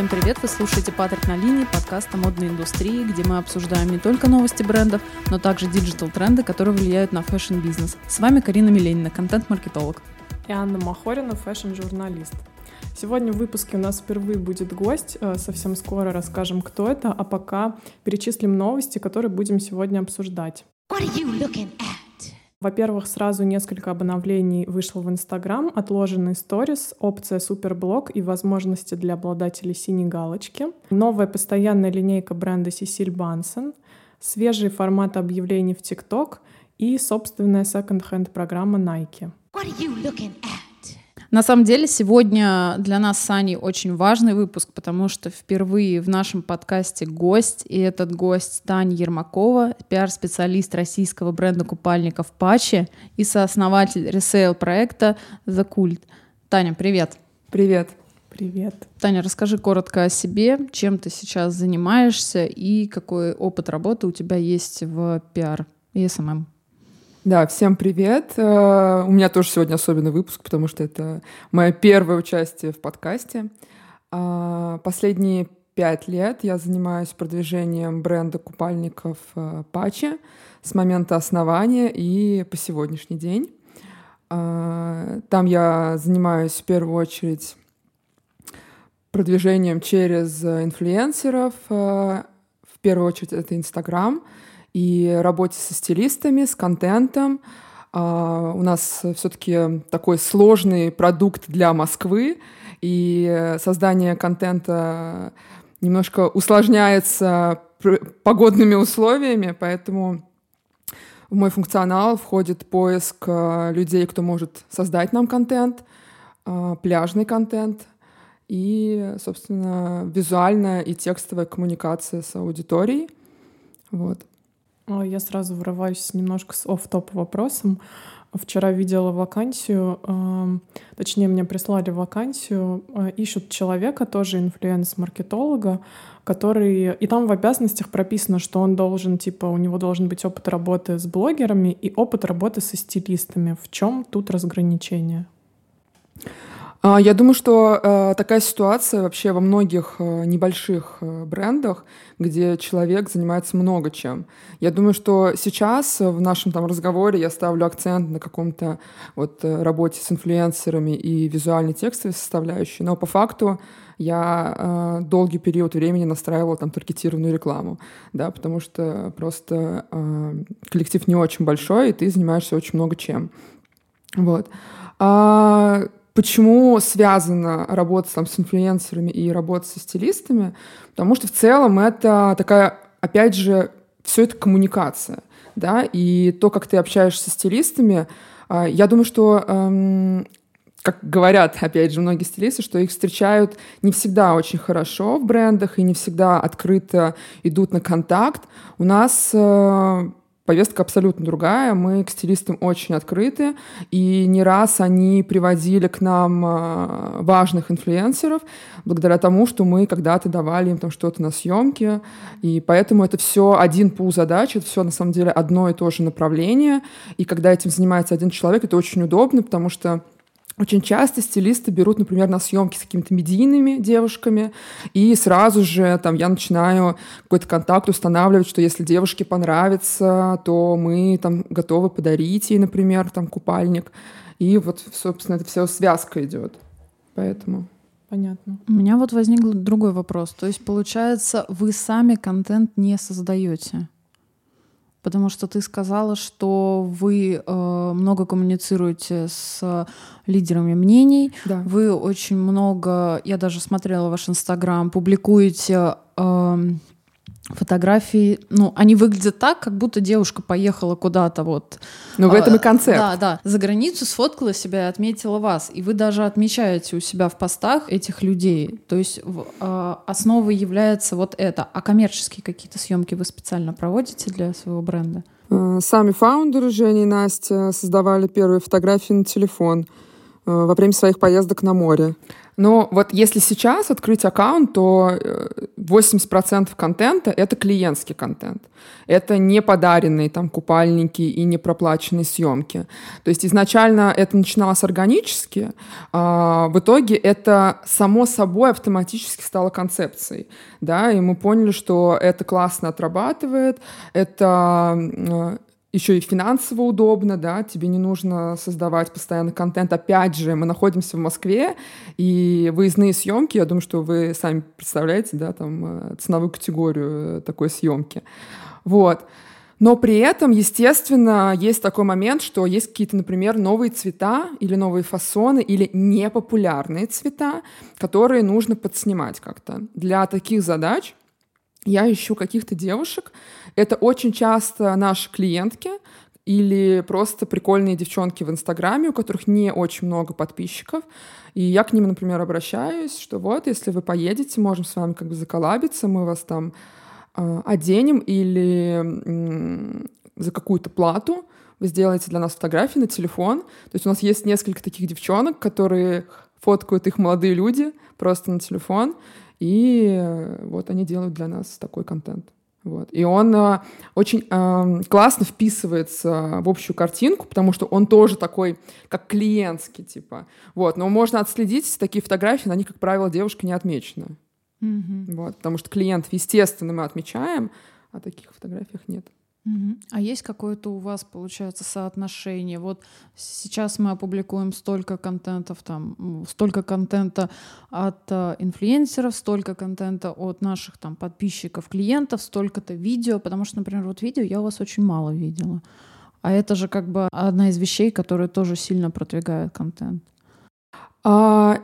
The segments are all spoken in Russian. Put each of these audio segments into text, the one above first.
Всем привет! Вы слушаете «Патрик на линии» подкаст о модной индустрии, где мы обсуждаем не только новости брендов, но также диджитал-тренды, которые влияют на фэшн-бизнес. С вами Карина Миленина, контент-маркетолог. И Анна Махорина, фэшн-журналист. Сегодня в выпуске у нас впервые будет гость. Э, совсем скоро расскажем, кто это, а пока перечислим новости, которые будем сегодня обсуждать. What are you looking at? Во-первых, сразу несколько обновлений вышло в Инстаграм, отложенный сторис, опция суперблок и возможности для обладателей синей галочки, новая постоянная линейка бренда Cecilie Bahnsen, свежий формат объявлений в ТикТок и собственная секонд-хенд программа Nike. What are you looking at? На самом деле сегодня для нас с Аней очень важный выпуск, потому что впервые в нашем подкасте гость, и этот гость Таня Ермакова, пиар-специалист российского бренда купальников Пачи и сооснователь ресейл проекта The Cult. Таня, привет! Привет! Привет. Таня, расскажи коротко о себе, чем ты сейчас занимаешься и какой опыт работы у тебя есть в пиар и SMM. Да, всем привет. Э, у меня тоже сегодня особенный выпуск, потому что это мое первое участие в подкасте. А, последние пять лет я занимаюсь продвижением бренда купальников э, ПАЧЕ с момента основания и по сегодняшний день. А, там я занимаюсь в первую очередь продвижением через инфлюенсеров. Э, в первую очередь это Инстаграм — и работе со стилистами, с контентом. Uh, у нас все-таки такой сложный продукт для Москвы, и создание контента немножко усложняется погодными условиями, поэтому в мой функционал входит поиск а, людей, кто может создать нам контент, а, пляжный контент и, собственно, визуальная и текстовая коммуникация с аудиторией. Вот. Я сразу врываюсь немножко с оф-топ вопросом. Вчера видела вакансию, точнее, мне прислали вакансию, а, ищут человека, тоже инфлюенс-маркетолога, который... И там в обязанностях прописано, что он должен, типа, у него должен быть опыт работы с блогерами и опыт работы со стилистами. В чем тут разграничение? А, я думаю, что э, такая ситуация вообще во многих э, небольших э, брендах, где человек занимается много чем. Я думаю, что сейчас в нашем там разговоре я ставлю акцент на каком-то вот работе с инфлюенсерами и визуальной текстовой составляющей, но по факту я э, долгий период времени настраивала там таргетированную рекламу, да, потому что просто э, коллектив не очень большой, и ты занимаешься очень много чем. Вот. А Почему связана работа там, с инфлюенсерами и работа со стилистами? Потому что в целом это такая, опять же, все это коммуникация. Да? И то, как ты общаешься с стилистами, а, я думаю, что эм, как говорят, опять же, многие стилисты, что их встречают не всегда очень хорошо в брендах и не всегда открыто идут на контакт. У нас э, повестка абсолютно другая. Мы к стилистам очень открыты, и не раз они приводили к нам а, важных инфлюенсеров благодаря тому, что мы когда-то давали им там что-то на съемки, и поэтому это все один пул задач, это все на самом деле одно и то же направление, и когда этим занимается один человек, это очень удобно, потому что очень часто стилисты берут, например, на съемки с какими-то медийными девушками, и сразу же там я начинаю какой-то контакт устанавливать, что если девушке понравится, то мы там готовы подарить ей, например, там купальник. И вот, собственно, это все связка идет. Поэтому. Понятно. У меня вот возник другой вопрос. То есть, получается, вы сами контент не создаете? Потому что ты сказала, что вы э, много коммуницируете с лидерами мнений. Да. Вы очень много, я даже смотрела ваш инстаграм, публикуете э, фотографии, ну, они выглядят так, как будто девушка поехала куда-то вот. Ну, в этом и а, концепт. Да, да. За границу сфоткала себя и отметила вас. И вы даже отмечаете у себя в постах этих людей. То есть э, основой является вот это. А коммерческие какие-то съемки вы специально проводите для своего бренда? Э, сами фаундеры Женя и Настя создавали первые фотографии на телефон э, во время своих поездок на море. Но вот если сейчас открыть аккаунт, то 80% э, контента — это клиентский контент. Это не подаренные там купальники и не проплаченные съемки. То есть изначально это начиналось органически, а в итоге это само собой автоматически стало концепцией. Да? И мы поняли, что это классно отрабатывает, это э, еще и финансово удобно, да, тебе не нужно создавать постоянно контент. Опять же, мы находимся в Москве, и выездные съемки, я думаю, что вы сами представляете, да, там э, ценовую категорию э, такой съемки. Вот. Но при этом, естественно, есть такой момент, что есть какие-то, например, новые цвета или новые фасоны или непопулярные цвета, которые нужно подснимать как-то. Для таких задач я ищу каких-то девушек. Это очень часто наши клиентки или просто прикольные девчонки в Инстаграме, у которых не очень много подписчиков. И я к ним, например, обращаюсь, что вот, если вы поедете, можем с вами как бы заколабиться, мы вас там э, оденем или э, за какую-то плату вы сделаете для нас фотографии на телефон. То есть у нас есть несколько таких девчонок, которые фоткают их молодые люди просто на телефон. И э, вот они делают для нас такой контент. Вот. И он э, очень э, классно вписывается в общую картинку, потому что он тоже такой, как клиентский, типа. Вот. Но можно отследить такие фотографии, на них, как правило, девушка не отмечена. Mm-hmm. Вот. Потому что клиентов, естественно, мы отмечаем, а таких фотографиях нет. А есть какое-то у вас, получается, соотношение? Вот сейчас мы опубликуем столько контентов, там, столько контента от э, инфлюенсеров, столько контента от наших там подписчиков, клиентов, столько-то видео, потому что, например, вот видео я у вас очень мало видела. А это же как бы одна из вещей, которые тоже сильно продвигают контент. А,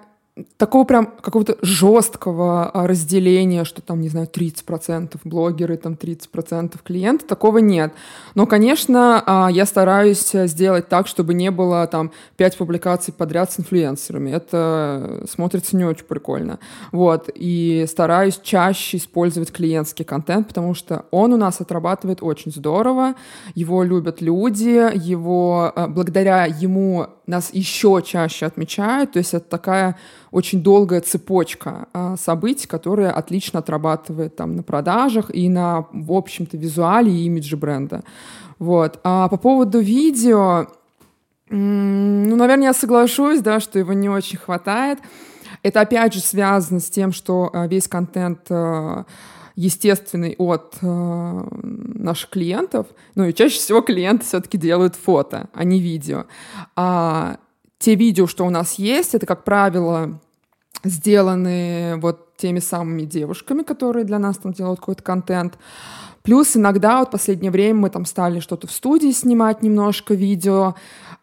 такого прям какого-то жесткого а, разделения, что там, не знаю, 30% блогеры, там 30% клиенты, такого нет. Но, конечно, а, я стараюсь сделать так, чтобы не было там 5 публикаций подряд с инфлюенсерами. Это смотрится не очень прикольно. Вот. И стараюсь чаще использовать клиентский контент, потому что он у нас отрабатывает очень здорово, его любят люди, его, а, благодаря ему нас еще чаще отмечают, то есть это такая очень долгая цепочка а, событий, которая отлично отрабатывает там на продажах и на, в общем-то, визуале и имидже бренда. Вот. А по поводу видео, ну, наверное, я соглашусь, да, что его не очень хватает. Это опять же связано с тем, что а, весь контент а, естественный от э, наших клиентов. Ну и чаще всего клиенты все-таки делают фото, а не видео. А те видео, что у нас есть, это, как правило, сделаны вот теми самыми девушками, которые для нас там делают какой-то контент. Плюс иногда вот последнее время мы там стали что-то в студии снимать немножко видео,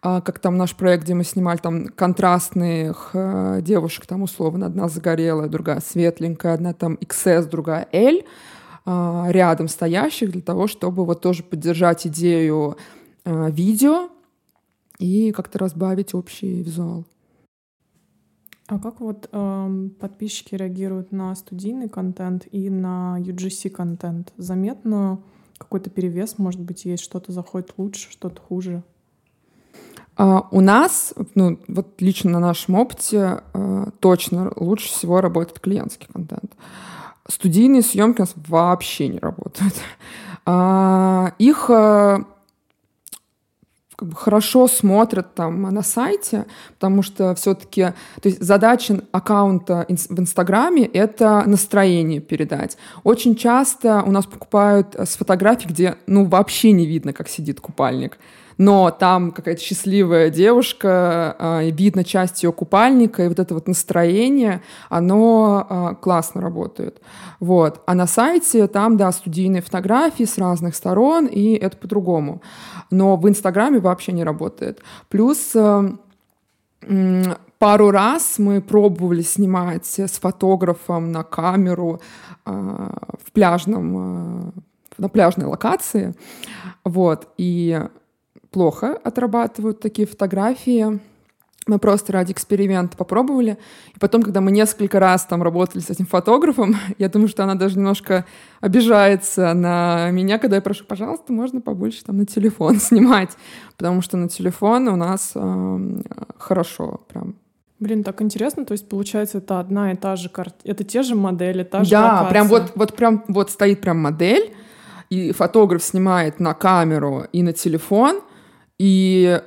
как там наш проект, где мы снимали там контрастных э, девушек, там условно одна загорелая, другая светленькая, одна там XS, другая L, э, рядом стоящих для того, чтобы вот тоже поддержать идею э, видео и как-то разбавить общий визуал. А как вот э, подписчики реагируют на студийный контент и на UGC контент? Заметно какой-то перевес, может быть, есть что-то заходит лучше, что-то хуже? Uh, у нас, ну, вот лично на нашем опыте, uh, точно лучше всего работает клиентский контент. Студийные съемки у нас вообще не работают. Uh, их как бы хорошо смотрят там на сайте, потому что все-таки то есть задача аккаунта в Инстаграме — это настроение передать. Очень часто у нас покупают с фотографий, где ну вообще не видно, как сидит купальник но там какая-то счастливая девушка, э, видно часть ее купальника, и вот это вот настроение, оно э, классно работает. Вот. А на сайте там, да, студийные фотографии с разных сторон, и это по-другому. Но в Инстаграме вообще не работает. Плюс э, пару раз мы пробовали снимать с фотографом на камеру э, в пляжном, э, на пляжной локации, вот, и плохо отрабатывают такие фотографии. Мы просто ради эксперимента попробовали. И потом, когда мы несколько раз там работали с этим фотографом, я думаю, что она даже немножко обижается на меня, когда я прошу, пожалуйста, можно побольше там на телефон снимать. Потому что на телефон у нас э, хорошо прям Блин, так интересно, то есть получается это одна и та же карта, это те же модели, та же Да, локация. прям вот, вот прям вот стоит прям модель, и фотограф снимает на камеру и на телефон, и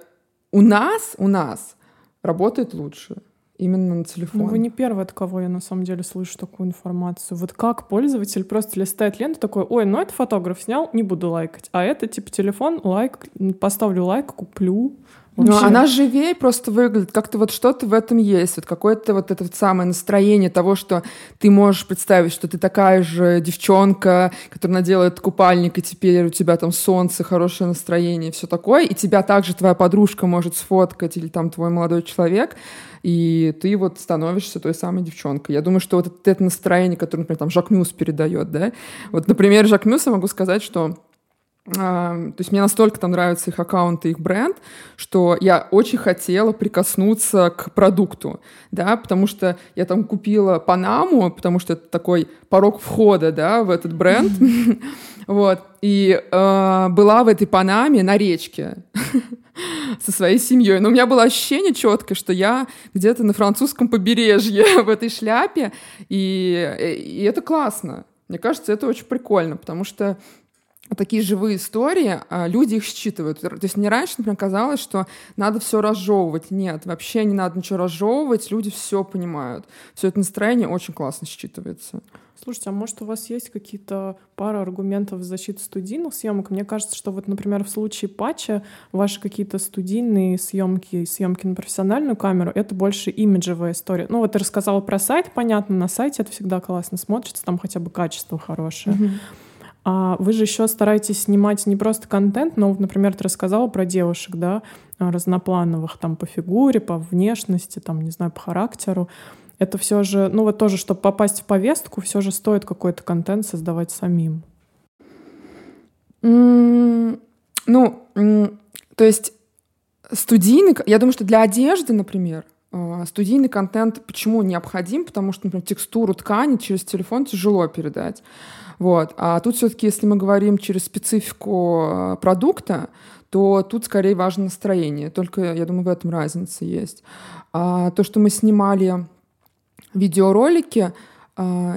у нас, у нас работает лучше именно на телефон. Ну, вы не первый, от кого я на самом деле слышу такую информацию. Вот как пользователь просто листает ленту такой, ой, ну это фотограф снял, не буду лайкать. А это типа телефон, лайк, поставлю лайк, куплю. Ну, она живее просто выглядит, как-то вот что-то в этом есть, вот какое-то вот это вот самое настроение того, что ты можешь представить, что ты такая же девчонка, которая надела этот купальник, и теперь у тебя там солнце, хорошее настроение, все такое, и тебя также твоя подружка может сфоткать или там твой молодой человек, и ты вот становишься той самой девчонкой. Я думаю, что вот это, настроение, которое, например, там Жак Мюс передает, да, вот, например, Жак Мюс, я могу сказать, что то есть мне настолько там нравятся их аккаунты, их бренд, что я очень хотела прикоснуться к продукту, да, потому что я там купила Панаму, потому что это такой порог входа, да, в этот бренд, вот, и э, была в этой Панаме на речке со своей семьей. Но у меня было ощущение четкое, что я где-то на французском побережье в этой шляпе, и, и это классно. Мне кажется, это очень прикольно, потому что такие живые истории, а, люди их считывают. То есть мне раньше, например, казалось, что надо все разжевывать. Нет, вообще не надо ничего разжевывать, люди все понимают. Все это настроение очень классно считывается. Слушайте, а может у вас есть какие-то пара аргументов в защиту студийных съемок? Мне кажется, что вот, например, в случае патча ваши какие-то студийные съемки, съемки на профессиональную камеру, это больше имиджевая история. Ну вот ты рассказала про сайт, понятно, на сайте это всегда классно смотрится, там хотя бы качество хорошее. Mm-hmm. А вы же еще стараетесь снимать не просто контент, но, например, ты рассказала про девушек, да, разноплановых, там, по фигуре, по внешности, там, не знаю, по характеру. Это все же, ну вот тоже, чтобы попасть в повестку, все же стоит какой-то контент создавать самим. Mm, ну, mm, то есть студийный, я думаю, что для одежды, например, студийный контент почему необходим? Потому что, например, текстуру ткани через телефон тяжело передать. Вот. А тут все-таки, если мы говорим через специфику э, продукта, то тут скорее важно настроение. Только, я думаю, в этом разница есть. А то, что мы снимали видеоролики, а,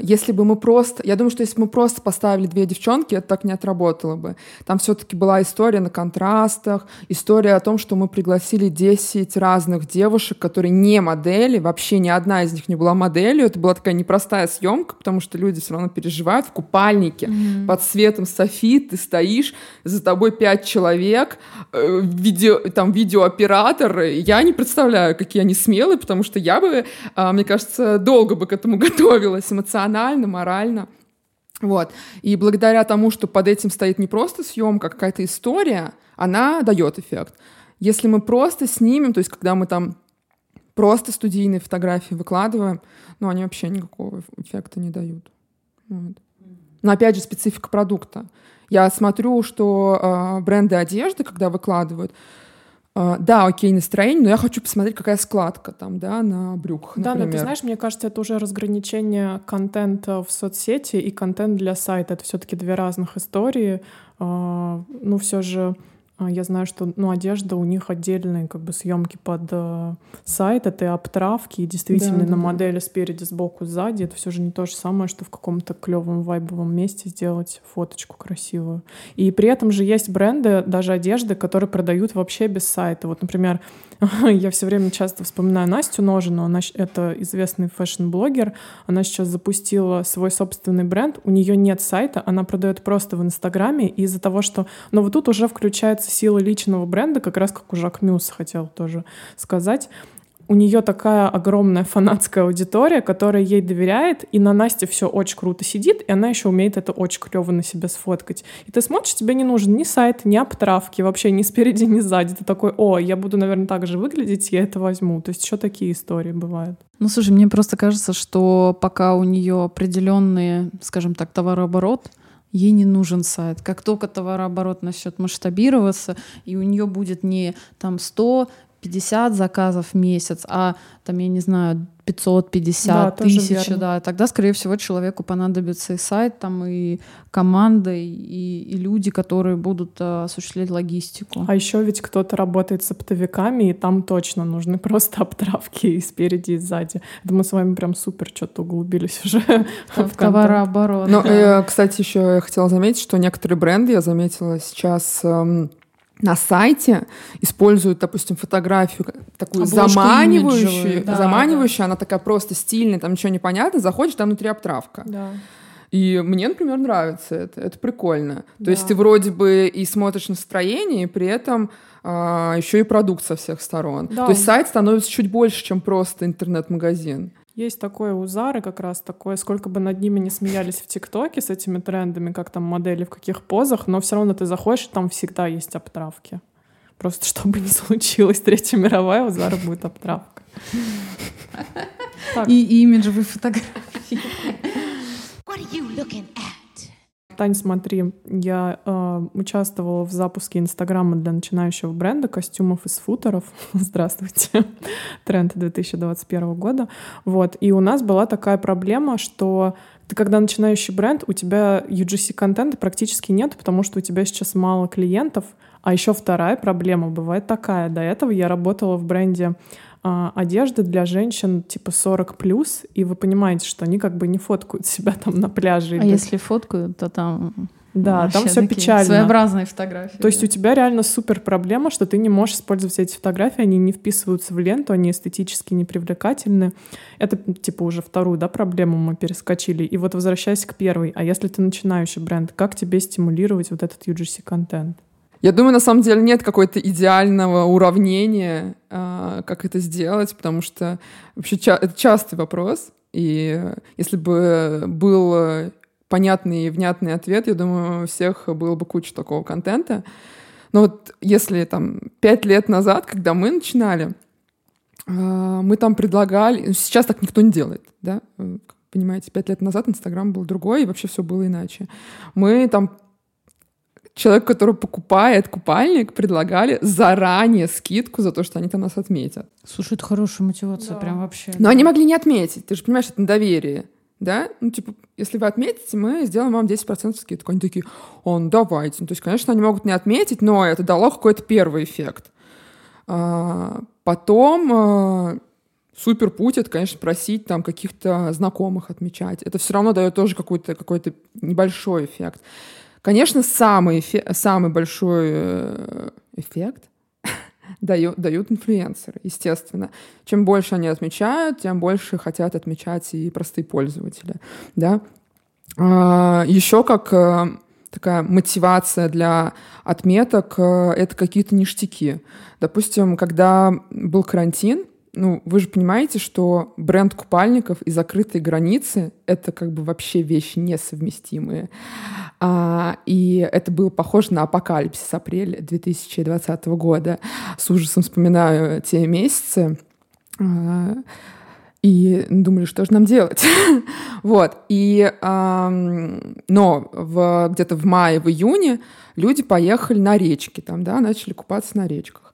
если бы мы просто... Я думаю, что если бы мы просто поставили две девчонки, это так не отработало бы. Там все-таки была история на контрастах, история о том, что мы пригласили 10 разных девушек, которые не модели, вообще ни одна из них не была моделью. Это была такая непростая съемка, потому что люди все равно переживают в купальнике, mm-hmm. под светом Софи, ты стоишь, за тобой пять человек, э, видео, там видеооператор. Я не представляю, какие они смелые, потому что я бы, а, мне кажется, долго бы к этому готовилась эмоционально, морально. Вот. И благодаря тому, что под этим стоит не просто съемка, а какая-то история, она дает эффект. Если мы просто снимем, то есть когда мы там просто студийные фотографии выкладываем, ну, они вообще никакого эффекта не дают. Вот. Но опять же, специфика продукта. Я смотрю, что э, бренды одежды, когда выкладывают, да, окей, настроение, но я хочу посмотреть, какая складка там, да, на брюках, Да, например. но ты знаешь, мне кажется, это уже разграничение контента в соцсети и контент для сайта. Это все таки две разных истории. Uh, ну, все же а, я знаю, что ну, одежда у них отдельные как бы съемки под э, сайт, это и обтравки, и действительно да, на да, модели да. спереди, сбоку, сзади. Это все же не то же самое, что в каком-то клевом вайбовом месте сделать фоточку красивую. И при этом же есть бренды, даже одежды, которые продают вообще без сайта. Вот, например, я все время часто вспоминаю Настю Ножину, она это известный фэшн-блогер, она сейчас запустила свой собственный бренд, у нее нет сайта, она продает просто в Инстаграме, и из-за того, что... Но вот тут уже включается сила личного бренда, как раз как у Jacquemus хотел тоже сказать. У нее такая огромная фанатская аудитория, которая ей доверяет, и на Насте все очень круто сидит, и она еще умеет это очень клево на себя сфоткать. И ты смотришь, тебе не нужен ни сайт, ни обтравки, вообще ни спереди, ни сзади. Ты такой, о, я буду, наверное, так же выглядеть, я это возьму. То есть еще такие истории бывают. Ну, слушай, мне просто кажется, что пока у нее определенный, скажем так, товарооборот, ей не нужен сайт. Как только товарооборот начнет масштабироваться, и у нее будет не там 100 50 заказов в месяц, а там, я не знаю, 550 да, тысяч, да, тогда, скорее всего, человеку понадобится и сайт, там, и команда, и, и люди, которые будут а, осуществлять логистику. А еще ведь кто-то работает с оптовиками, и там точно нужны просто обтравки и спереди, и сзади. Это мы с вами прям супер что-то углубились уже в товарооборот. Ну, э, кстати, еще я хотела заметить, что некоторые бренды, я заметила сейчас эм, на сайте используют, допустим, фотографию такую Обложку заманивающую, да, заманивающую, да. она такая просто стильная, там ничего не понятно, заходишь, там внутри обтравка. Да. И мне, например, нравится это, это прикольно. Да. То есть ты вроде бы и смотришь настроение, и при этом а, еще и продукт со всех сторон. Да. То есть сайт становится чуть больше, чем просто интернет-магазин. Есть такое у Зары как раз такое, сколько бы над ними не смеялись в ТикТоке с этими трендами, как там модели в каких позах, но все равно ты заходишь, и там всегда есть обтравки. Просто чтобы не случилось Третья мировая, у Зары будет обтравка. И имиджевые фотографии. Тань, смотри, я э, участвовала в запуске Инстаграма для начинающего бренда костюмов из футеров. Здравствуйте. Тренд 2021 года. Вот. И у нас была такая проблема, что ты когда начинающий бренд, у тебя UGC-контента практически нет, потому что у тебя сейчас мало клиентов. А еще вторая проблема бывает такая. До этого я работала в бренде а, одежды для женщин типа 40 плюс, и вы понимаете, что они как бы не фоткают себя там на пляже. А если фоткают, то там да, там все печально. Своеобразные фотографии. То есть у тебя реально супер проблема, что ты не можешь использовать эти фотографии, они не вписываются в ленту, они эстетически непривлекательны. Это типа уже вторую, да, проблему мы перескочили. И вот возвращаясь к первой, а если ты начинающий бренд, как тебе стимулировать вот этот UGC-контент? Я думаю, на самом деле нет какой-то идеального уравнения, э, как это сделать, потому что вообще это частый вопрос. И если бы был понятный и внятный ответ, я думаю, у всех было бы куча такого контента. Но вот если там пять лет назад, когда мы начинали, э, мы там предлагали... Ну, сейчас так никто не делает, да? Понимаете, пять лет назад Инстаграм был другой, и вообще все было иначе. Мы там человек, который покупает купальник, предлагали заранее скидку за то, что они там нас отметят. Слушай, это хорошая мотивация, да. прям вообще. Но они могли не отметить, ты же понимаешь, это на доверие. Да? Ну, типа, если вы отметите, мы сделаем вам 10% скидку. Они такие, он, давайте. Ну, то есть, конечно, они могут не отметить, но это дало какой-то первый эффект. А, потом а, супер путь это, конечно, просить там каких-то знакомых отмечать. Это все равно дает тоже какой-то какой небольшой эффект. Конечно, самый, самый большой э, эффект дают, дают инфлюенсеры, естественно. Чем больше они отмечают, тем больше хотят отмечать и простые пользователи. Да? А, еще как э, такая мотивация для отметок э, — это какие-то ништяки. Допустим, когда был карантин, ну, вы же понимаете, что бренд купальников и закрытые границы — это как бы вообще вещи несовместимые. А, и это было похоже на апокалипсис апреля 2020 года. С ужасом вспоминаю те месяцы. А, и думали, что же нам делать. вот. И, а, но в, где-то в мае, в июне люди поехали на речки, там, да, начали купаться на речках.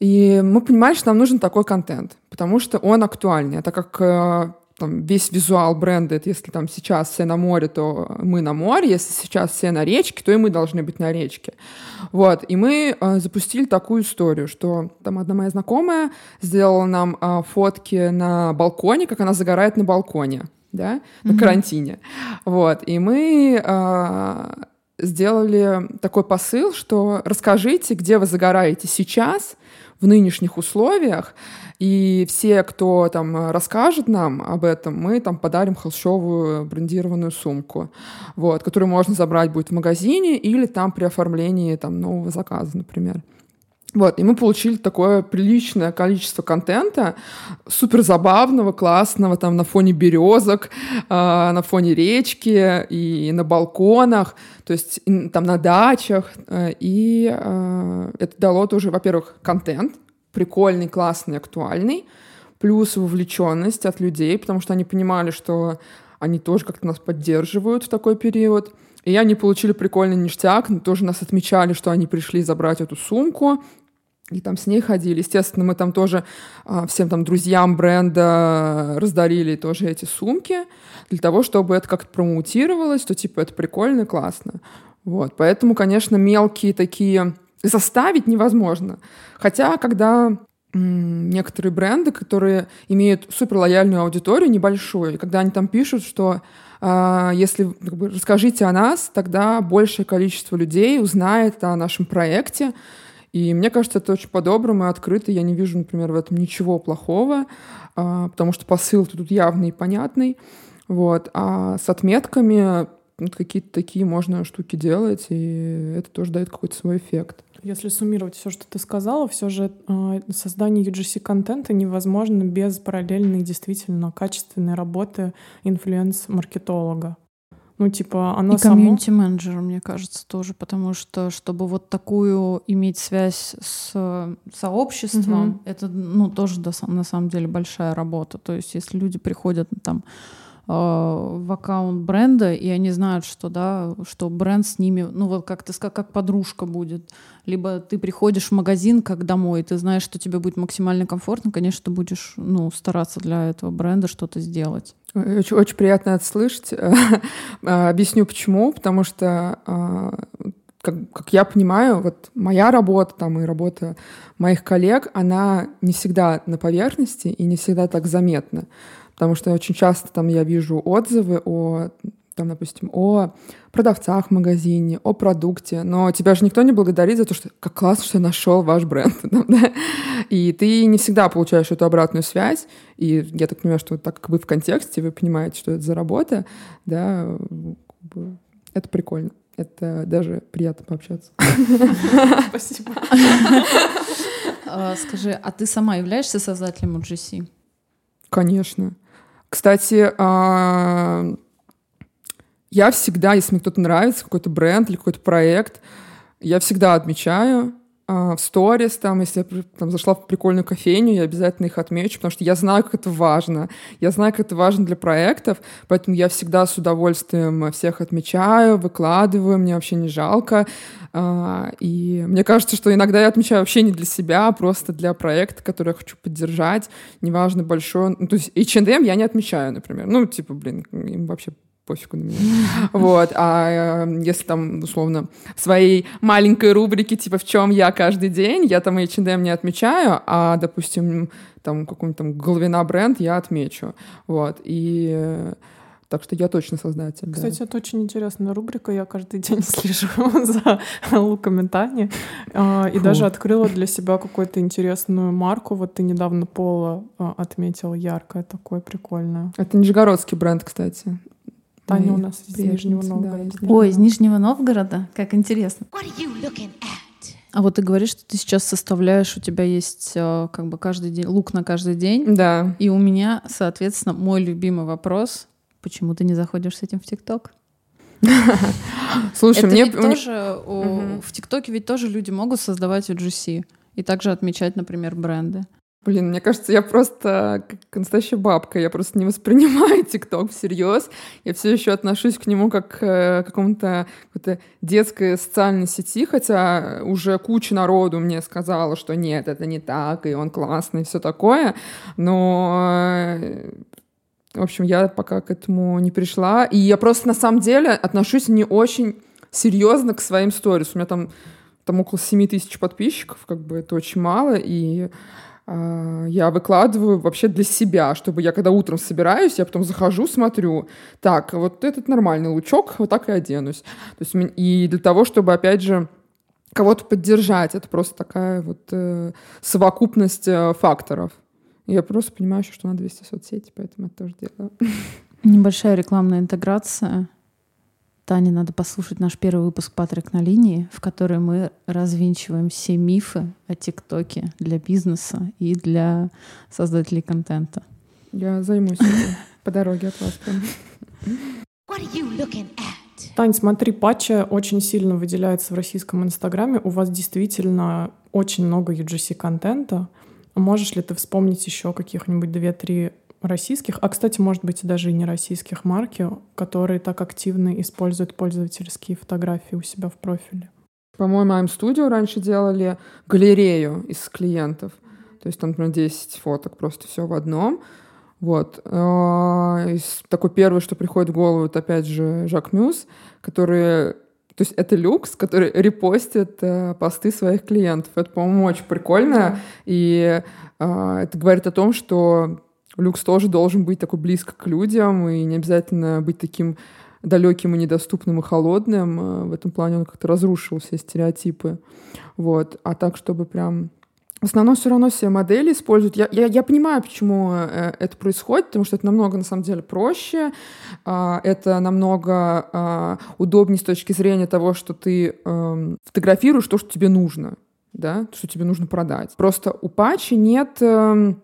И мы понимали, что нам нужен такой контент, потому что он актуальный. А так как э, там, весь визуал бренда, это если там сейчас все на море, то мы на море, если сейчас все на речке, то и мы должны быть на речке. Вот, и мы э, запустили такую историю, что там одна моя знакомая сделала нам э, фотки на балконе, как она загорает на балконе, да, на mm-hmm. карантине. Вот, и мы э, сделали такой посыл, что расскажите, где вы загораете сейчас, в нынешних условиях. И все, кто там расскажет нам об этом, мы там подарим холщовую брендированную сумку, вот, которую можно забрать будет в магазине или там при оформлении там нового заказа, например. Вот, и мы получили такое приличное количество контента, супер забавного, классного, там на фоне березок, э, на фоне речки и на балконах, то есть и, там на дачах. Э, и э, это дало тоже, во-первых, контент, прикольный, классный, актуальный, плюс вовлеченность от людей, потому что они понимали, что они тоже как-то нас поддерживают в такой период. И они получили прикольный ништяк, тоже нас отмечали, что они пришли забрать эту сумку, и там с ней ходили. Естественно, мы там тоже а, всем там друзьям бренда раздарили тоже эти сумки для того, чтобы это как-то промоутировалось, то типа это прикольно и классно. Вот. Поэтому, конечно, мелкие такие заставить невозможно. Хотя, когда некоторые бренды, которые имеют супер лояльную аудиторию, небольшую, и когда они там пишут, что э, если как бы, расскажите о нас, тогда большее количество людей узнает о нашем проекте. И мне кажется, это очень по-доброму и открыто. Я не вижу, например, в этом ничего плохого, э, потому что посыл тут явный и понятный. Вот. А с отметками ну, какие-то такие можно штуки делать, и это тоже дает какой-то свой эффект. Если суммировать все, что ты сказала, все же э, создание UGC-контента невозможно без параллельной, действительно качественной работы инфлюенс-маркетолога. Ну, типа, оно И комьюнити-менеджера, мне кажется, тоже, потому что, чтобы вот такую иметь связь с сообществом, угу. это, ну, тоже на самом деле большая работа. То есть, если люди приходят там Э, в аккаунт бренда, и они знают, что, да, что бренд с ними, ну вот как ты сказал, как подружка будет. Либо ты приходишь в магазин как домой, ты знаешь, что тебе будет максимально комфортно, конечно, ты будешь ну, стараться для этого бренда что-то сделать. Очень, очень приятно это слышать. Объясню почему. Потому что а, как, как я понимаю, вот моя работа там и работа моих коллег, она не всегда на поверхности и не всегда так заметна. Потому что очень часто там я вижу отзывы о там, допустим, о продавцах в магазине, о продукте, но тебя же никто не благодарит за то, что как классно, что я нашел ваш бренд. да? И ты не всегда получаешь эту обратную связь, и я так понимаю, что так как вы в контексте, вы понимаете, что это за работа, да, это прикольно. Это даже приятно пообщаться. Спасибо. А, скажи, а ты сама являешься создателем UGC? Конечно. Кстати, а, я всегда, если мне кто-то нравится, какой-то бренд или какой-то проект, я всегда отмечаю в сторис, там, если я там, зашла в прикольную кофейню, я обязательно их отмечу, потому что я знаю, как это важно. Я знаю, как это важно для проектов, поэтому я всегда с удовольствием всех отмечаю, выкладываю, мне вообще не жалко. А, и мне кажется, что иногда я отмечаю вообще не для себя, а просто для проекта, который я хочу поддержать, неважно, большой. Ну, то есть H&M я не отмечаю, например. Ну, типа, блин, им вообще пофигу на меня. Вот. А э, если там, условно, в своей маленькой рубрике, типа, в чем я каждый день, я там H&M не отмечаю, а, допустим, там какой-нибудь там Головина бренд я отмечу. Вот. И э, так что я точно создатель. Кстати, да. это очень интересная рубрика. Я каждый день слежу за луками Тани. И даже открыла для себя какую-то интересную марку. Вот ты недавно Пола а, отметил яркое такое прикольное. Это нижегородский бренд, кстати. Таня у нас из Нижнего Новгорода. Да, Ой, из Нижнего Новгорода? Как интересно. А вот ты говоришь, что ты сейчас составляешь, у тебя есть э, как бы каждый день лук на каждый день. Да. И у меня, соответственно, мой любимый вопрос Почему ты не заходишь с этим в ТикТок? Слушай, мне тоже в ТикТоке ведь тоже люди могут создавать UGC и также отмечать, например, бренды. Блин, мне кажется, я просто как настоящая бабка. Я просто не воспринимаю ТикТок всерьез. Я все еще отношусь к нему как э, к какому-то какой-то детской социальной сети, хотя уже куча народу мне сказала, что нет, это не так, и он классный, и все такое. Но э, в общем, я пока к этому не пришла. И я просто на самом деле отношусь не очень серьезно к своим сторис. У меня там, там около 7 тысяч подписчиков, как бы это очень мало. И я выкладываю вообще для себя, чтобы я когда утром собираюсь, я потом захожу, смотрю, так, вот этот нормальный лучок, вот так и оденусь. То есть, и для того, чтобы, опять же, кого-то поддержать. Это просто такая вот э, совокупность э, факторов. Я просто понимаю, что надо вести соцсети, поэтому это тоже делаю. Небольшая рекламная интеграция. Тане надо послушать наш первый выпуск «Патрик на линии», в котором мы развенчиваем все мифы о ТикТоке для бизнеса и для создателей контента. Я займусь этим по дороге от вас. Тань, смотри, патча очень сильно выделяется в российском инстаграме. У вас действительно очень много UGC-контента. Можешь ли ты вспомнить еще каких-нибудь две-три российских, а, кстати, может быть, даже и не российских марки, которые так активно используют пользовательские фотографии у себя в профиле? По-моему, Studio раньше делали галерею из клиентов. То есть там, например, 10 фоток, просто все в одном. Вот. А, такой первый, что приходит в голову, это опять же Жак Мюс, который то есть это люкс, который репостит э, посты своих клиентов. Это, по-моему, очень прикольно. И э, это говорит о том, что люкс тоже должен быть такой близко к людям и не обязательно быть таким далеким и недоступным и холодным. Э, в этом плане он как-то разрушил все стереотипы. Вот. А так, чтобы прям в основном все равно все модели используют. Я, я, я понимаю, почему э, это происходит, потому что это намного, на самом деле, проще. Э, это намного удобнее с точки зрения того, что ты э, фотографируешь то, что тебе нужно, да, что тебе нужно продать. Просто у Пачи нет, э,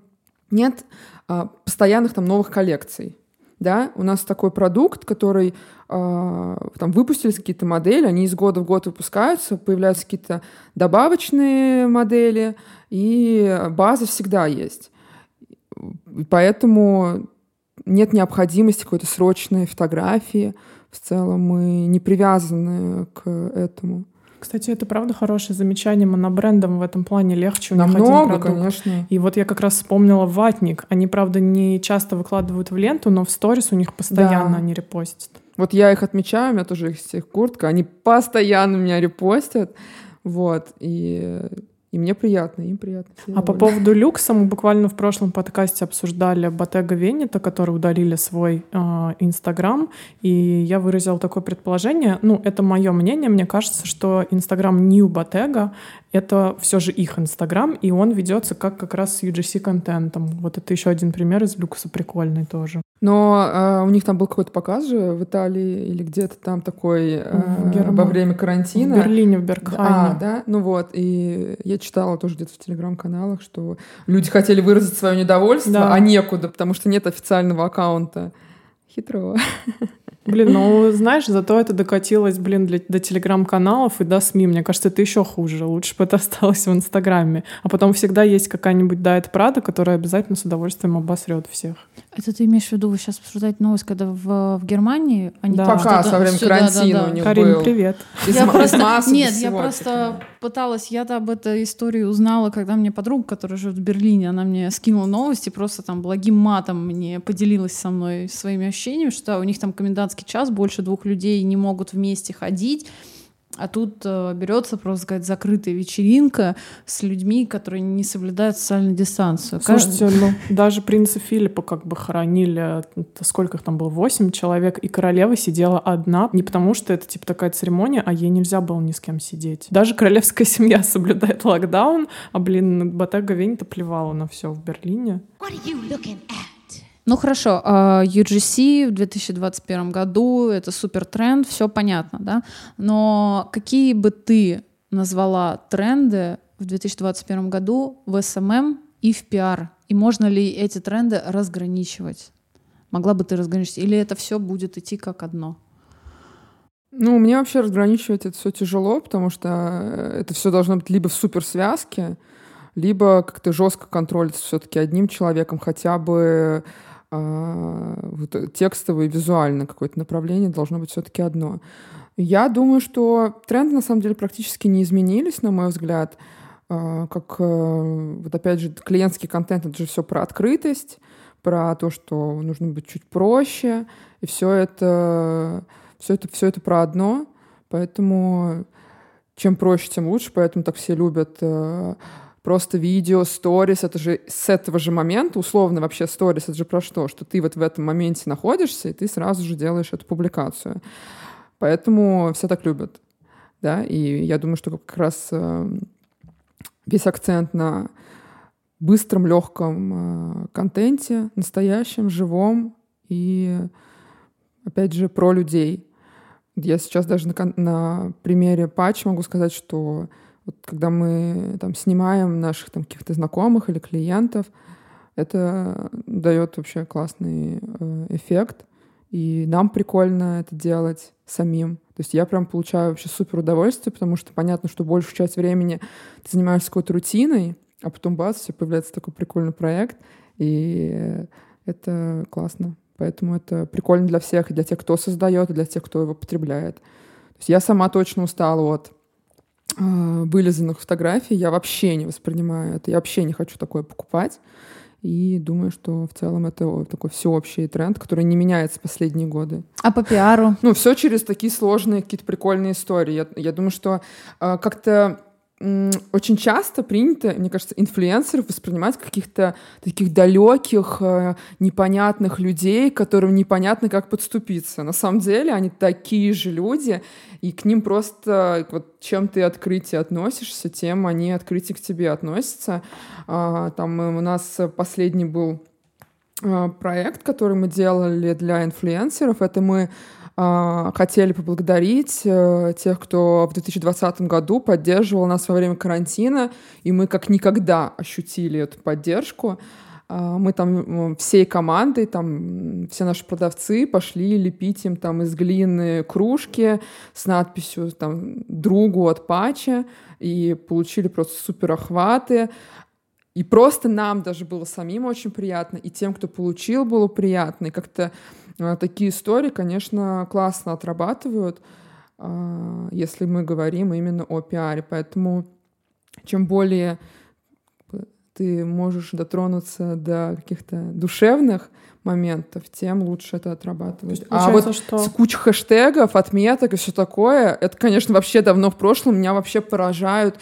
нет постоянных там новых коллекций да, у нас такой продукт, который э, там выпустились какие-то модели, они из года в год выпускаются, появляются какие-то добавочные модели, и база всегда есть. И поэтому нет необходимости какой-то срочной фотографии. В целом мы не привязаны к этому. Кстати, это правда хорошее замечание. Монобрендам в этом плане легче. У них Намного, конечно. И вот я как раз вспомнила ватник. Они, правда, не часто выкладывают в ленту, но в сторис у них постоянно да. они репостят. Вот я их отмечаю, у меня тоже их всех куртка. Они постоянно меня репостят. Вот. И и мне приятно, им приятно. А по поводу люкса мы буквально в прошлом подкасте обсуждали Ботега Венета, которые удалили свой а, Инстаграм, э, и я выразила такое предположение, ну, это мое мнение, мне кажется, что Инстаграм New Bottega это все же их Инстаграм, и он ведется как как раз с UGC-контентом. Вот это еще один пример из люкса прикольный тоже. Но э, у них там был какой-то показ же в Италии или где-то там такой э, Герман... во время карантина. В Берлине, в Бергхайне. А, да? Ну вот, и я читала тоже где-то в телеграм-каналах, что люди хотели выразить свое недовольство, да. а некуда, потому что нет официального аккаунта. Хитро. Блин, ну знаешь, зато это докатилось, блин, для, до телеграм-каналов и до СМИ. Мне кажется, это еще хуже. Лучше бы это осталось в Инстаграме. А потом всегда есть какая-нибудь Дайет Прада, которая обязательно с удовольствием обосрет всех. Это ты имеешь в виду, вы сейчас обсуждаете новость, когда в, в Германии они да. Пока, со временем карантина да, да, да. у них Карин, был. привет. Я просто, нет, я просто пыталась, я-то об этой истории узнала, когда мне подруга, которая живет в Берлине, она мне скинула новости, просто там благим матом мне поделилась со мной своими ощущениями, что у них там комендантский час, больше двух людей не могут вместе ходить, а тут э, берется просто сказать закрытая вечеринка с людьми, которые не соблюдают социальную дистанцию. Слушайте, ну даже принца Филиппа как бы хоронили, сколько их там было, восемь человек, и королева сидела одна, не потому что это типа такая церемония, а ей нельзя было ни с кем сидеть. Даже королевская семья соблюдает локдаун, а блин, Ботега Венета плевала на все в Берлине. What are you looking at? Ну хорошо, UGC а, в 2021 году это супер тренд, все понятно, да? Но какие бы ты назвала тренды в 2021 году в SMM и в PR? И можно ли эти тренды разграничивать? Могла бы ты разграничить? Или это все будет идти как одно? Ну, мне вообще разграничивать это все тяжело, потому что э, это все должно быть либо в суперсвязке, либо как-то жестко контролиться все-таки одним человеком, хотя бы текстовое и визуальное какое-то направление должно быть все-таки одно. Я думаю, что тренды на самом деле практически не изменились, на мой взгляд. А, как э, вот опять же клиентский контент это же все про открытость, про то, что нужно быть чуть проще, и все это все это все это про одно, поэтому чем проще, тем лучше, поэтому так все любят э, просто видео, сторис, это же с этого же момента, условно вообще сторис, это же про что? Что ты вот в этом моменте находишься, и ты сразу же делаешь эту публикацию. Поэтому все так любят. Да? И я думаю, что как раз э, весь акцент на быстром, легком э, контенте, настоящем, живом и, опять же, про людей. Я сейчас даже на, на примере патч могу сказать, что вот когда мы там снимаем наших там каких-то знакомых или клиентов, это дает вообще классный э, эффект. И нам прикольно это делать самим. То есть я прям получаю вообще супер удовольствие, потому что понятно, что большую часть времени ты занимаешься какой-то рутиной, а потом бац, все появляется такой прикольный проект, и это классно. Поэтому это прикольно для всех, и для тех, кто создает, и для тех, кто его потребляет. То есть я сама точно устала от вылизанных фотографий я вообще не воспринимаю это. Я вообще не хочу такое покупать. И думаю, что в целом это такой всеобщий тренд, который не меняется последние годы. А по пиару? Ну, все через такие сложные, какие-то прикольные истории. Я, я думаю, что э, как-то очень часто принято, мне кажется, инфлюенсеров воспринимать каких-то таких далеких, э, непонятных людей, которым непонятно, как подступиться. На самом деле они такие же люди, и к ним просто вот чем ты открытие относишься, тем они открытие к тебе относятся. А, там у нас последний был э, проект, который мы делали для инфлюенсеров. Это мы хотели поблагодарить э, тех, кто в 2020 году поддерживал нас во время карантина, и мы как никогда ощутили эту поддержку. А, мы там всей командой, там все наши продавцы пошли лепить им там из глины кружки с надписью там «Другу от Пача», и получили просто супер охваты. И просто нам даже было самим очень приятно, и тем, кто получил, было приятно. И как-то а, такие истории, конечно, классно отрабатывают, а, если мы говорим именно о пиаре. Поэтому чем более ты можешь дотронуться до каких-то душевных моментов, тем лучше это отрабатывать. А вот что... с кучей хэштегов, отметок и все такое, это, конечно, вообще давно в прошлом. Меня вообще поражают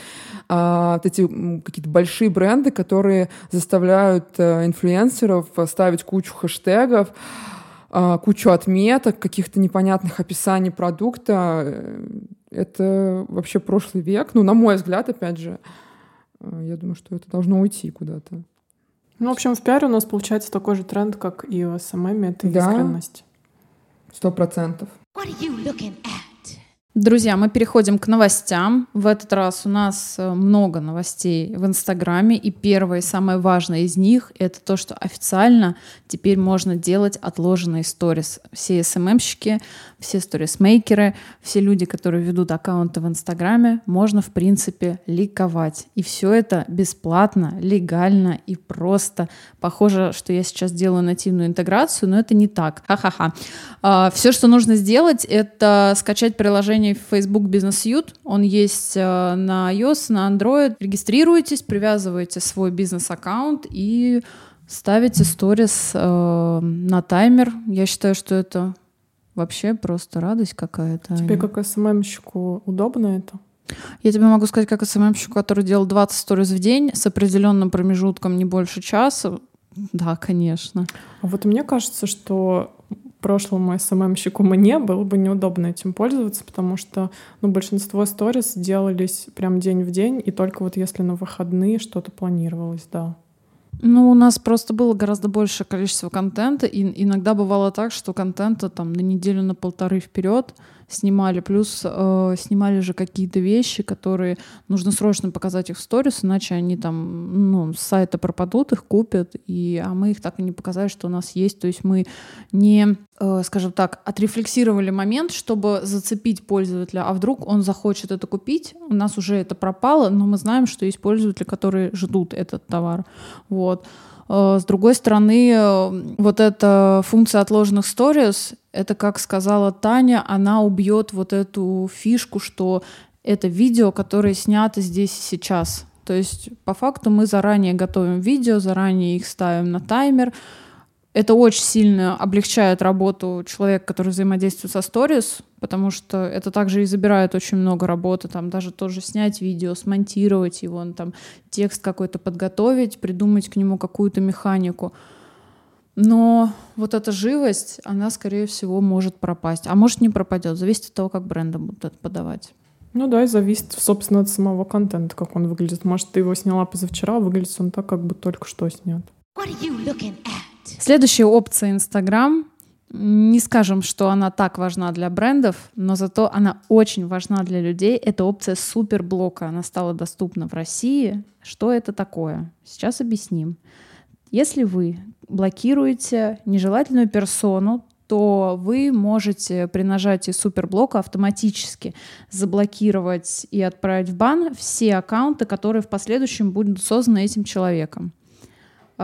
а, вот эти какие-то большие бренды, которые заставляют а, инфлюенсеров ставить кучу хэштегов. А, кучу отметок, каких-то непонятных описаний продукта. Это вообще прошлый век. Ну, на мой взгляд, опять же, э, я думаю, что это должно уйти куда-то. Ну, в общем, в пиаре у нас получается такой же тренд, как и в SMM, это да, искренность. Сто процентов. Друзья, мы переходим к новостям. В этот раз у нас э, много новостей в Инстаграме, и первое и самое важное из них — это то, что официально теперь можно делать отложенные сторис. Все СММщики, все сторисмейкеры, все люди, которые ведут аккаунты в Инстаграме, можно, в принципе, ликовать. И все это бесплатно, легально и просто. Похоже, что я сейчас делаю нативную интеграцию, но это не так. Ха-ха-ха. А, все, что нужно сделать, это скачать приложение Facebook Business Suite. Он есть э, на iOS, на Android. Регистрируйтесь, привязываете свой бизнес-аккаунт и ставите сторис э, на таймер. Я считаю, что это вообще просто радость какая-то. Тебе как СММщику удобно это? Я тебе могу сказать, как СММщику, который делал 20 сториз в день с определенным промежутком не больше часа. Да, конечно. А вот мне кажется, что прошлому СММщику мне было бы неудобно этим пользоваться, потому что ну, большинство сторис делались прям день в день, и только вот если на выходные что-то планировалось, да. Ну, у нас просто было гораздо большее количество контента, и иногда бывало так, что контента там на неделю, на полторы вперед снимали. Плюс э, снимали же какие-то вещи, которые нужно срочно показать их в сторис, иначе они там ну, с сайта пропадут, их купят, и, а мы их так и не показали, что у нас есть. То есть мы не, э, скажем так, отрефлексировали момент, чтобы зацепить пользователя, а вдруг он захочет это купить, у нас уже это пропало, но мы знаем, что есть пользователи, которые ждут этот товар. Вот. Э, с другой стороны, э, вот эта функция отложенных stories, это, как сказала Таня, она убьет вот эту фишку, что это видео, которое снято здесь и сейчас. То есть, по факту, мы заранее готовим видео, заранее их ставим на таймер, это очень сильно облегчает работу человека, который взаимодействует со сторис, потому что это также и забирает очень много работы, там даже тоже снять видео, смонтировать его, там текст какой-то подготовить, придумать к нему какую-то механику. Но вот эта живость, она, скорее всего, может пропасть. А может, не пропадет. Зависит от того, как бренды будут это подавать. Ну да, и зависит, собственно, от самого контента, как он выглядит. Может, ты его сняла позавчера, а выглядит он так, как бы только что снят. What are you looking at? Следующая опция Инстаграм. Не скажем, что она так важна для брендов, но зато она очень важна для людей. Это опция суперблока. Она стала доступна в России. Что это такое? Сейчас объясним. Если вы блокируете нежелательную персону, то вы можете при нажатии суперблока автоматически заблокировать и отправить в бан все аккаунты, которые в последующем будут созданы этим человеком.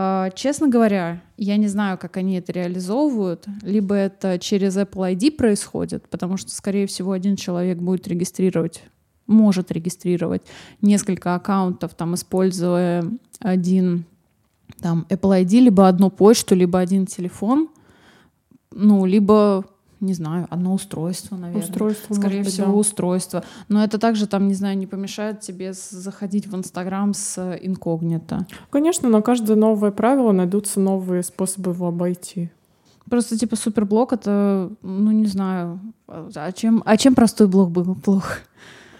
А, честно говоря, я не знаю, как они это реализовывают. Либо это через Apple ID происходит, потому что, скорее всего, один человек будет регистрировать может регистрировать несколько аккаунтов, там, используя один там, Apple ID, либо одну почту, либо один телефон, ну, либо не знаю, одно устройство, наверное. Устройство, Скорее быть, всего, да. устройство. Но это также, там, не знаю, не помешает тебе заходить в Инстаграм с инкогнито. Конечно, на каждое новое правило найдутся новые способы его обойти. Просто типа суперблок это, ну не знаю, а чем, а чем простой блок был плох?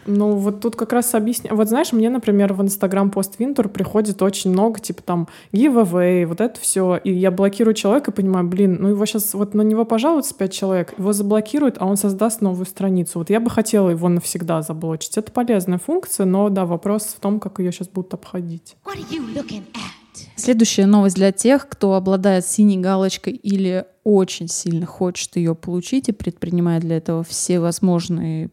Ну, вот тут как раз объясняю. Вот знаешь, мне, например, в Инстаграм пост Винтур приходит очень много, типа там giveaway, вот это все. И я блокирую человека и понимаю, блин, ну его сейчас, вот на него пожалуются пять человек, его заблокируют, а он создаст новую страницу. Вот я бы хотела его навсегда заблочить. Это полезная функция, но да, вопрос в том, как ее сейчас будут обходить. Следующая новость для тех, кто обладает синей галочкой или очень сильно хочет ее получить и предпринимает для этого все возможные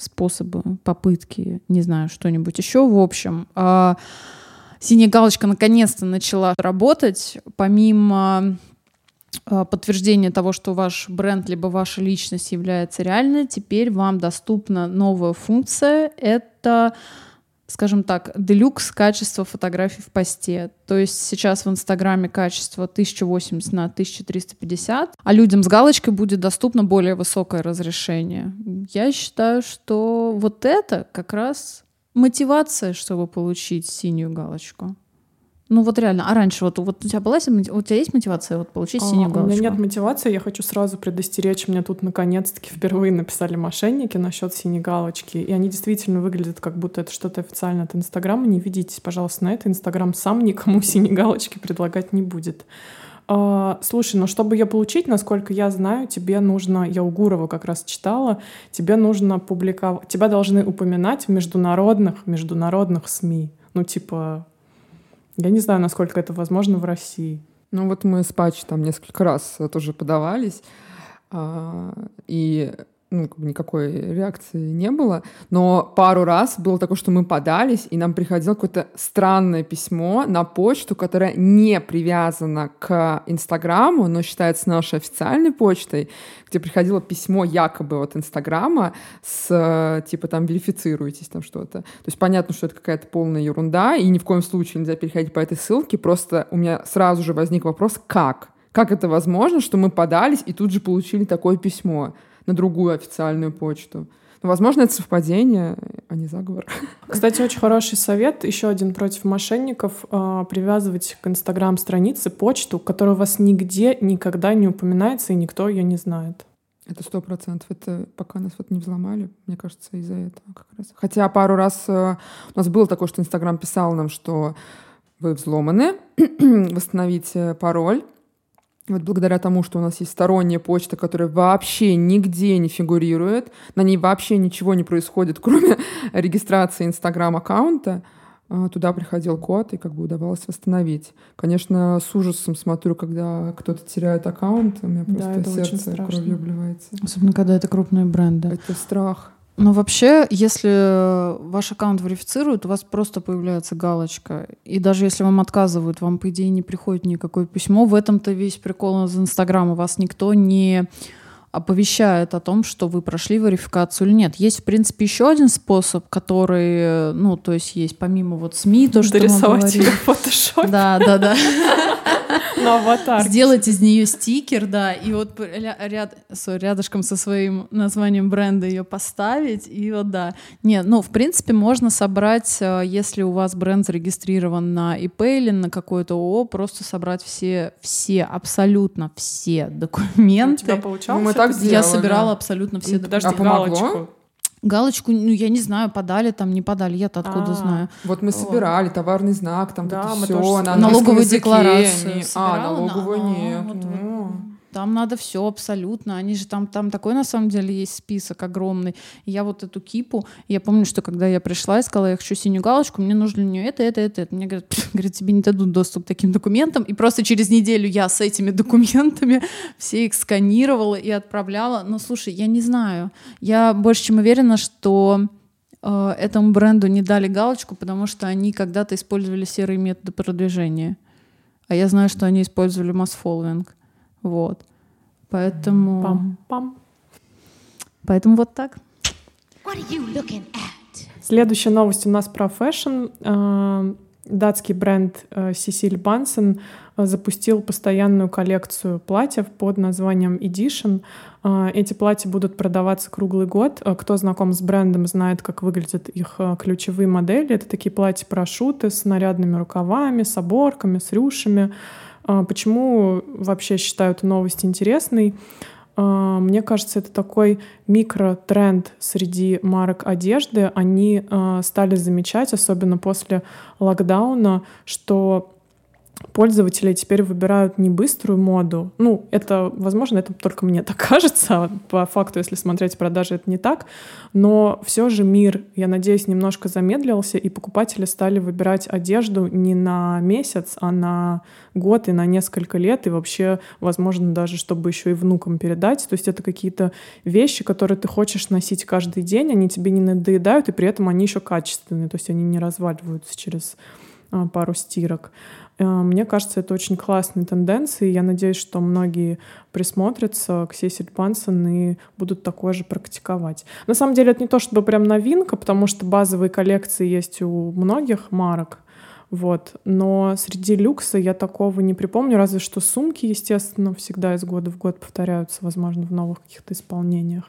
способы, попытки, не знаю, что-нибудь еще. В общем, э, синяя галочка наконец-то начала работать. Помимо э, подтверждения того, что ваш бренд либо ваша личность является реальной, теперь вам доступна новая функция. Это скажем так, делюкс качество фотографий в посте. То есть сейчас в Инстаграме качество 1080 на 1350, а людям с галочкой будет доступно более высокое разрешение. Я считаю, что вот это как раз мотивация, чтобы получить синюю галочку. Ну вот реально, а раньше вот, вот у тебя была, у тебя есть мотивация вот получить синюю а, галочку? У меня нет мотивации, я хочу сразу предостеречь, мне тут наконец-таки впервые написали мошенники насчет синей галочки, и они действительно выглядят как будто это что-то официально от Инстаграма, не ведитесь, пожалуйста, на это, Инстаграм сам никому синей галочки предлагать не будет. Uh, слушай, ну чтобы ее получить, насколько я знаю, тебе нужно, я у Гурова как раз читала, тебе нужно публиковать, тебя должны упоминать в международных, международных СМИ. Ну, типа, я не знаю, насколько это возможно в России. Ну вот мы с Патч там несколько раз тоже подавались, а, и ну, как бы никакой реакции не было. Но пару раз было такое, что мы подались, и нам приходило какое-то странное письмо на почту, которое не привязано к Инстаграму, но считается нашей официальной почтой, где приходило письмо якобы от Инстаграма с типа там верифицируйтесь там что-то. То есть понятно, что это какая-то полная ерунда, и ни в коем случае нельзя переходить по этой ссылке. Просто у меня сразу же возник вопрос, как? Как это возможно, что мы подались и тут же получили такое письмо? На другую официальную почту. Но, возможно, это совпадение, а не заговор. Кстати, очень хороший совет, еще один против мошенников, э, привязывать к Инстаграм-странице почту, которая у вас нигде никогда не упоминается, и никто ее не знает. Это сто процентов. Это пока нас вот не взломали, мне кажется, из-за этого как раз. Хотя пару раз э, у нас было такое, что Инстаграм писал нам, что вы взломаны, восстановите пароль, вот благодаря тому, что у нас есть сторонняя почта, которая вообще нигде не фигурирует, на ней вообще ничего не происходит, кроме регистрации Инстаграм-аккаунта, а, туда приходил код, и как бы удавалось восстановить. Конечно, с ужасом смотрю, когда кто-то теряет аккаунт, у меня просто да, сердце кровью обливается. Особенно, когда это крупные бренды. Это страх. Но вообще, если ваш аккаунт верифицируют, у вас просто появляется галочка. И даже если вам отказывают, вам, по идее, не приходит никакое письмо. В этом-то весь прикол из Инстаграма. Вас никто не оповещает о том, что вы прошли верификацию или нет. Есть, в принципе, еще один способ, который, ну, то есть есть помимо вот СМИ, то, что Дорисовать мы говорили. в фотошопе. Да, да, да. На аватар. Сделать из нее стикер, да, и вот ряд, рядышком со своим названием бренда ее поставить, и вот да. Нет, ну, в принципе, можно собрать, э, если у вас бренд зарегистрирован на ИП или на какое-то ООО, просто собрать все, все, абсолютно все документы. У тебя получалось? Так сделали. Я собирала абсолютно все. Подожди, а галочку. Галочку, ну, я не знаю, подали там, не подали, я-то откуда А-а-а. знаю. Вот мы собирали товарный знак, там да, все, на налоговую декларацию. А, налоговую нет. Там надо все абсолютно. Они же там, там такой на самом деле есть список огромный. Я вот эту кипу, я помню, что когда я пришла и сказала, я хочу синюю галочку, мне нужно для нее это, это, это. это. Мне говорят, говорят, тебе не дадут доступ к таким документам. И просто через неделю я с этими документами все их сканировала и отправляла. Но слушай, я не знаю. Я больше чем уверена, что э, этому бренду не дали галочку, потому что они когда-то использовали серые методы продвижения. А я знаю, что они использовали масс-фолловинг. Вот. Поэтому... Пам-пам. Поэтому вот так. Следующая новость у нас про фэшн. А, датский бренд Cecilie Bahnsen запустил постоянную коллекцию платьев под названием Edition. Эти платья будут продаваться круглый год. Кто знаком с брендом, знает, как выглядят их ключевые модели. Это такие платья-парашюты с нарядными рукавами, с оборками, с рюшами. Почему вообще считаю эту новость интересной? А, мне кажется, это такой микротренд среди марок одежды. Они а, стали замечать, особенно после локдауна, что пользователи теперь выбирают не быструю моду. Ну, это, возможно, это только мне так кажется. По факту, если смотреть продажи, это не так. Но все же мир, я надеюсь, немножко замедлился, и покупатели стали выбирать одежду не на месяц, а на год и на несколько лет, и вообще, возможно, даже чтобы еще и внукам передать. То есть это какие-то вещи, которые ты хочешь носить каждый день, они тебе не надоедают, и при этом они еще качественные, то есть они не разваливаются через а, пару стирок. Э, мне кажется, это очень классные тенденции. Я надеюсь, что многие присмотрятся к Сесиль Пансон и будут такое же практиковать. На самом деле это не то чтобы прям новинка, потому что базовые коллекции есть у многих марок. Вот. Но среди люкса я такого не припомню, разве что сумки, естественно, всегда из года в год повторяются, возможно, в новых каких-то исполнениях.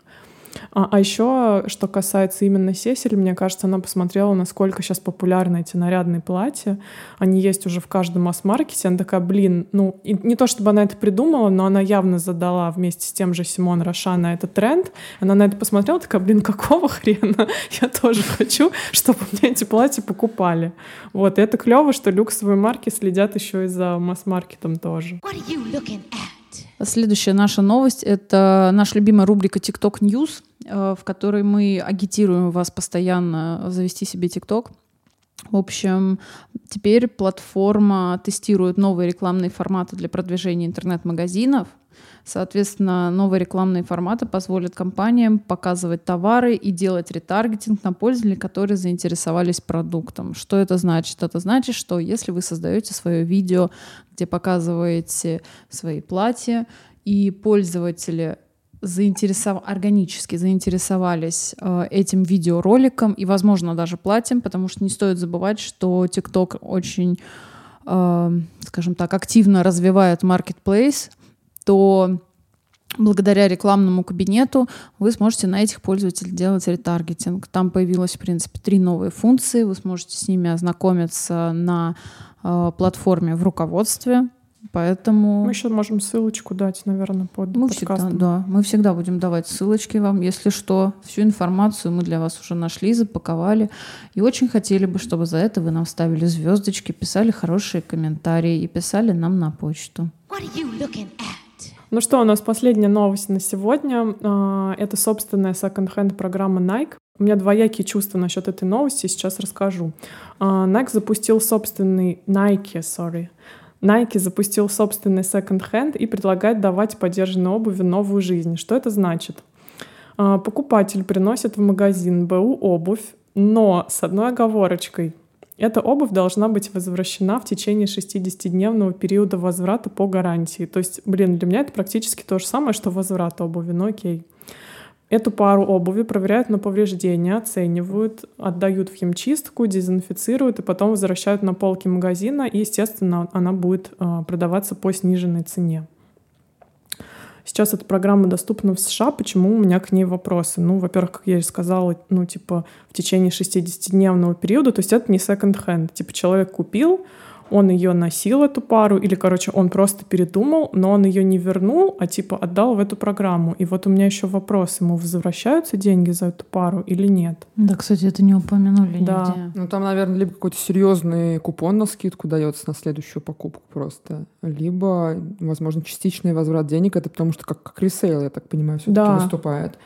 А, а еще, что касается именно Сесель, мне кажется, она посмотрела, насколько сейчас популярны эти нарядные платья. Они есть уже в каждом масс-маркете. Она такая, блин, ну, и не то чтобы она это придумала, но она явно задала вместе с тем же Симон Роша на этот тренд. Она на это посмотрела, такая, блин, какого хрена? Я тоже хочу, чтобы мне эти платья покупали. Вот, и это клево, что люксовые марки следят еще и за масс-маркетом тоже. What are you looking at? Следующая наша новость — это наша любимая рубрика TikTok News, э, в которой мы агитируем вас постоянно завести себе TikTok. В общем, теперь платформа тестирует новые рекламные форматы для продвижения интернет-магазинов — Соответственно, новые рекламные форматы позволят компаниям показывать товары и делать ретаргетинг на пользователей, которые заинтересовались продуктом. Что это значит? Это значит, что если вы создаете свое видео, где показываете свои платья, и пользователи заинтересов... органически заинтересовались э, этим видеороликом и, возможно, даже платьем, потому что не стоит забывать, что TikTok очень, э, скажем так, активно развивает marketplace, то благодаря рекламному кабинету вы сможете на этих пользователей делать ретаргетинг. Там появилось, в принципе, три новые функции. Вы сможете с ними ознакомиться на э, платформе в руководстве. Поэтому... Мы еще можем ссылочку дать, наверное, под мы подкастом. Всегда, да, мы всегда будем давать ссылочки вам. Если что, всю информацию мы для вас уже нашли, запаковали. И очень хотели бы, чтобы за это вы нам ставили звездочки, писали хорошие комментарии и писали нам на почту. What are you looking at? Ну что, у нас последняя новость на сегодня. А, это собственная секонд-хенд программа Nike. У меня двоякие чувства насчет этой новости, сейчас расскажу. А, Nike запустил собственный... Nike, sorry. Nike запустил собственный секонд-хенд и предлагает давать подержанной обуви новую жизнь. Что это значит? А, покупатель приносит в магазин БУ обувь, но с одной оговорочкой. Эта обувь должна быть возвращена в течение 60-дневного периода возврата по гарантии. То есть, блин, для меня это практически то же самое, что возврат обуви, но окей. Эту пару обуви проверяют на повреждения, оценивают, отдают в химчистку, дезинфицируют и потом возвращают на полки магазина. И, естественно, она будет а, продаваться по сниженной цене. Сейчас эта программа доступна в США. Почему у меня к ней вопросы? Ну, во-первых, как я и сказала, ну, типа, в течение 60-дневного периода, то есть это не second-hand. Типа, человек купил, он ее носил, эту пару, или, короче, он просто передумал, но он ее не вернул, а типа отдал в эту программу. И вот у меня еще вопрос, ему возвращаются деньги за эту пару или нет? Да, кстати, это не упомянули да. нигде. Ну, там, наверное, либо какой-то серьезный купон на скидку дается на следующую покупку просто, либо, возможно, частичный возврат денег, это потому что как, как ресейл, я так понимаю, все-таки да. выступает.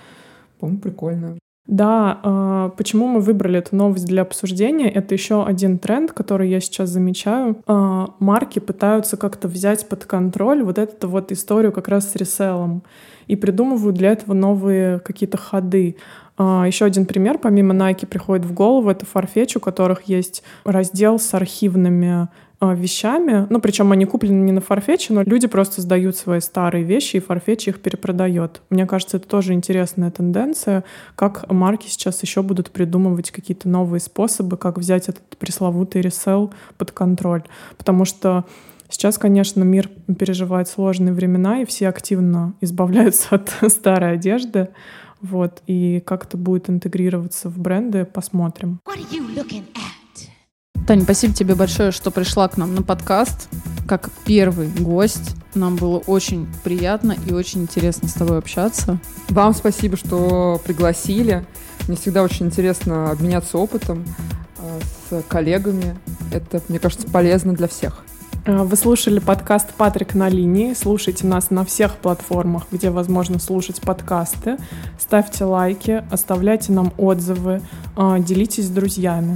По-моему, прикольно. Да, а, почему мы выбрали эту новость для обсуждения? Это еще один тренд, который я сейчас замечаю. А, марки пытаются как-то взять под контроль вот эту вот историю как раз с реселом и придумывают для этого новые какие-то ходы. А, еще один пример, помимо Nike, приходит в голову, это Farfetch, у которых есть раздел с архивными вещами. Ну, причем они куплены не на Farfetch, но люди просто сдают свои старые вещи, и Farfetch их перепродает. Мне кажется, это тоже интересная тенденция, как марки сейчас еще будут придумывать какие-то новые способы, как взять этот пресловутый ресел под контроль. Потому что Сейчас, конечно, мир переживает сложные времена, и все активно избавляются от старой одежды. Вот, и как это будет интегрироваться в бренды, посмотрим. Таня, спасибо тебе большое, что пришла к нам на подкаст. Как первый гость. Нам было очень приятно и очень интересно с тобой общаться. Вам спасибо, что пригласили. Мне всегда очень интересно обменяться опытом э, с коллегами. Это, мне кажется, полезно для всех. Э, вы слушали подкаст «Патрик на линии». Слушайте нас на всех платформах, где возможно слушать подкасты. Ставьте лайки, оставляйте нам отзывы, э, делитесь с друзьями.